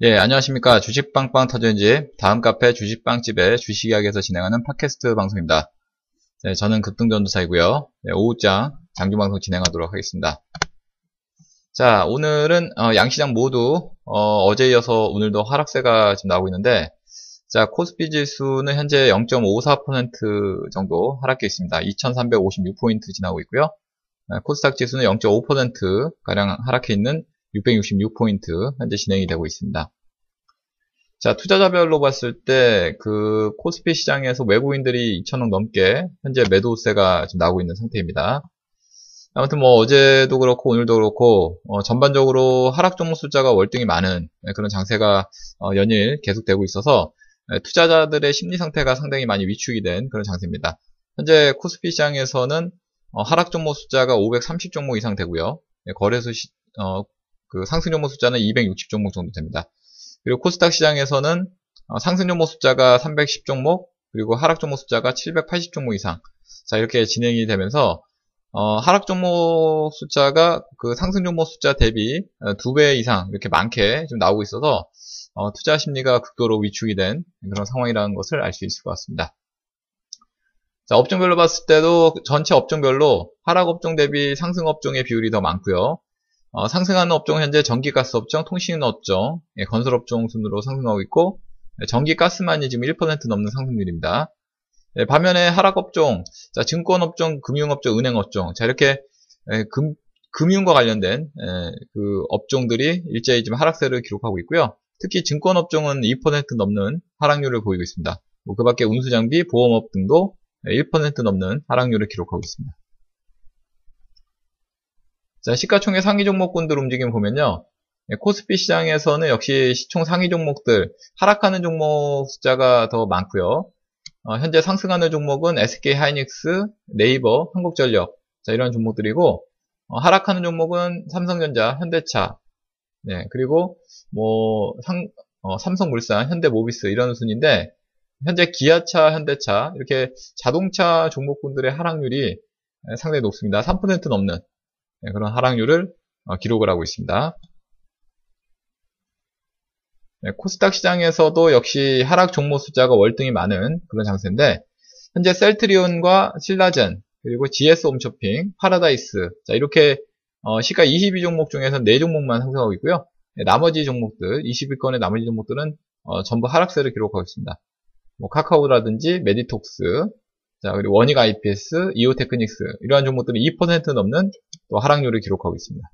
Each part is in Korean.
예, 안녕하십니까. 주식빵빵 터전집, 다음 카페 주식빵집의 주식 이야기에서 진행하는 팟캐스트 방송입니다. 네, 저는 급등전도사이고요. 네, 오후장 장주방송 진행하도록 하겠습니다. 자, 오늘은 어, 양시장 모두 어, 제 이어서 오늘도 하락세가 지금 나오고 있는데 자, 코스피 지수는 현재 0.54% 정도 하락해 있습니다. 2356포인트 지나고 있고요. 네, 코스닥 지수는 0.5%가량 하락해 있는 666포인트 현재 진행이 되고 있습니다. 자, 투자자별로 봤을 때 그 코스피 시장에서 외국인들이 2천억 넘게 현재 매도세가 지금 나오고 있는 상태입니다. 아무튼 뭐 어제도 그렇고 오늘도 그렇고 어 전반적으로 하락 종목 숫자가 월등히 많은 그런 장세가 어 연일 계속되고 있어서 투자자들의 심리 상태가 상당히 많이 위축이 된 그런 장세입니다. 현재 코스피 시장에서는 어 하락 종목 숫자가 530 종목 이상 되고요. 거래소 시, 어, 그 상승 종목 숫자는 260 종목 정도 됩니다. 그리고 코스닥 시장에서는 어, 상승 종목 숫자가 310 종목, 그리고 하락 종목 숫자가 780 종목 이상. 자, 이렇게 진행이 되면서, 어, 하락 종목 숫자가 그 상승 종목 숫자 대비 어, 두배 이상 이렇게 많게 좀 나오고 있어서, 어, 투자 심리가 극도로 위축이 된 그런 상황이라는 것을 알 수 있을 것 같습니다. 자, 업종별로 봤을 때도 전체 업종별로 하락 업종 대비 상승 업종의 비율이 더 많고요. 어, 상승하는 업종은 현재 전기 가스 업종, 통신 업종, 예, 건설 업종 순으로 상승하고 있고 예, 전기 가스만이 지금 1% 넘는 상승률입니다. 예, 반면에 하락 업종, 자, 증권 업종, 금융 업종, 은행 업종, 자 이렇게 예, 금, 금융과 관련된 예, 그 업종들이 일제히 지금 하락세를 기록하고 있고요. 특히 증권 업종은 2% 넘는 하락률을 보이고 있습니다. 뭐 그밖에 운수장비, 보험업 등도 1% 넘는 하락률을 기록하고 있습니다. 자, 시가총액 상위 종목군들 움직임 보면요. 예, 코스피 시장에서는 역시 시총 상위 종목들 하락하는 종목 숫자가 더 많고요. 어, 현재 상승하는 종목은 SK 하이닉스, 네이버, 한국전력 자, 이런 종목들이고 어, 하락하는 종목은 삼성전자, 현대차, 네, 그리고 뭐 상, 어, 삼성물산, 현대모비스 이런 순인데 현재 기아차, 현대차 이렇게 자동차 종목군들의 하락률이 상당히 높습니다. 3% 넘는 네, 그런 하락률을 어, 기록을 하고 있습니다. 네, 코스닥 시장에서도 역시 하락 종목 숫자가 월등히 많은 그런 장세인데 현재 셀트리온과 신라젠 그리고 GS 홈쇼핑, 파라다이스 자 이렇게 어, 시가 22종목 중에서 4종목만 상승하고 있고요. 네, 나머지 종목들 20위권의 나머지 종목들은 어, 전부 하락세를 기록하고 있습니다. 뭐 카카오라든지 메디톡스 자, 그리고 원익 IPS, 이오 테크닉스 이러한 종목들은 2% 넘는 또 하락률을 기록하고 있습니다.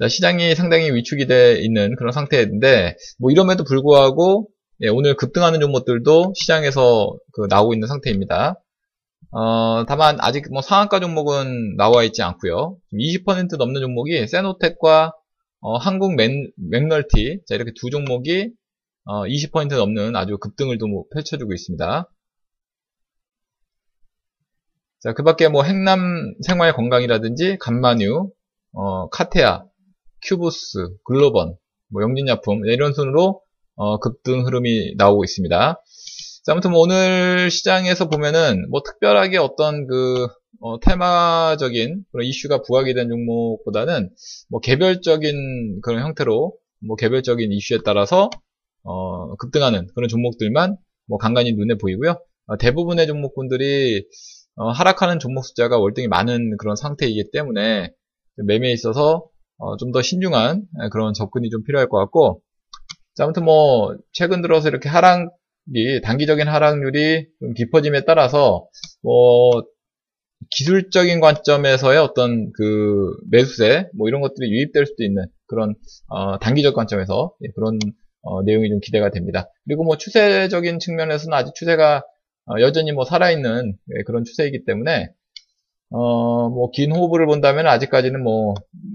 자, 시장이 상당히 위축이 돼 있는 그런 상태인데 뭐 이럼에도 불구하고 예, 오늘 급등하는 종목들도 시장에서 그 나오고 있는 상태입니다. 어, 다만 아직 뭐 상한가 종목은 나와 있지 않고요. 20% 넘는 종목이 세노텍과 어, 한국 맥, 맥널티 자, 이렇게 두 종목이 어, 20% 넘는 아주 급등을 또 펼쳐주고 있습니다. 자, 그 밖에 뭐 행남 생활 건강이라든지 감마누, 어, 카테아, 큐브스, 글로본, 뭐 영진약품 이런 순으로 어, 급등 흐름이 나오고 있습니다. 자, 아무튼 뭐 오늘 시장에서 보면은 뭐 특별하게 어떤 그 어, 테마적인 그런 이슈가 부각이 된 종목보다는 뭐 개별적인 그런 형태로 뭐 개별적인 이슈에 따라서 어, 급등하는 그런 종목들만 뭐 간간히 눈에 보이고요. 어, 대부분의 종목군들이 어, 하락하는 종목 숫자가 월등히 많은 그런 상태이기 때문에 매매에 있어서 어, 좀 더 신중한 그런 접근이 좀 필요할 것 같고 자, 아무튼 뭐 최근 들어서 이렇게 하락이 단기적인 하락률이 좀 깊어짐에 따라서 뭐 기술적인 관점에서의 어떤 그 매수세 뭐 이런 것들이 유입될 수도 있는 그런 어, 단기적 관점에서 예, 그런 어, 내용이 좀 기대가 됩니다. 그리고 뭐 추세적인 측면에서는 아직 추세가 어, 여전히 뭐 살아있는 예, 그런 추세이기 때문에 어, 뭐 긴 호흡을 본다면 아직까지는 뭐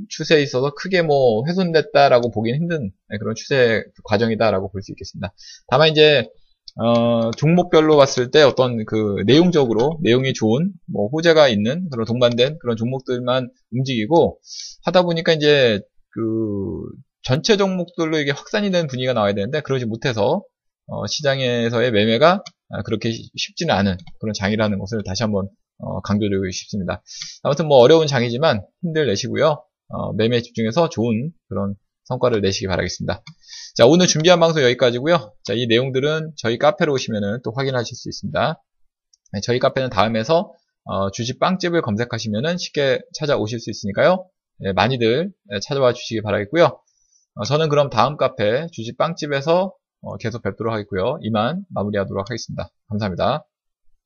추세에 있어서 크게 뭐 훼손됐다라고 보기는 힘든 예, 그런 추세 과정이다라고 볼 수 있겠습니다. 다만 이제 어, 종목별로 봤을 때 어떤 그 내용적으로 내용이 좋은 뭐 호재가 있는 그런 동반된 그런 종목들만 움직이고 하다 보니까 이제 그 전체 종목들로 이게 확산이 되는 분위기가 나와야 되는데 그러지 못해서 어, 시장에서의 매매가 그렇게 쉽지는 않은 그런 장이라는 것을 다시 한번 어, 강조드리고 싶습니다. 아무튼 뭐 어려운 장이지만 힘들 내시고요. 어, 매매에 집중해서 좋은 그런 성과를 내시기 바라겠습니다. 자, 오늘 준비한 방송 여기까지고요. 자, 이 내용들은 저희 카페로 오시면은 또 확인하실 수 있습니다. 네, 저희 카페는 다음에서 어, 주식 빵집을 검색하시면은 쉽게 찾아오실 수 있으니까요. 네, 많이들 네, 찾아와 주시기 바라겠고요. 어, 저는 그럼 다음 카페 주식 빵집에서 어, 계속 뵙도록 하겠고요. 이만 마무리하도록 하겠습니다. 감사합니다.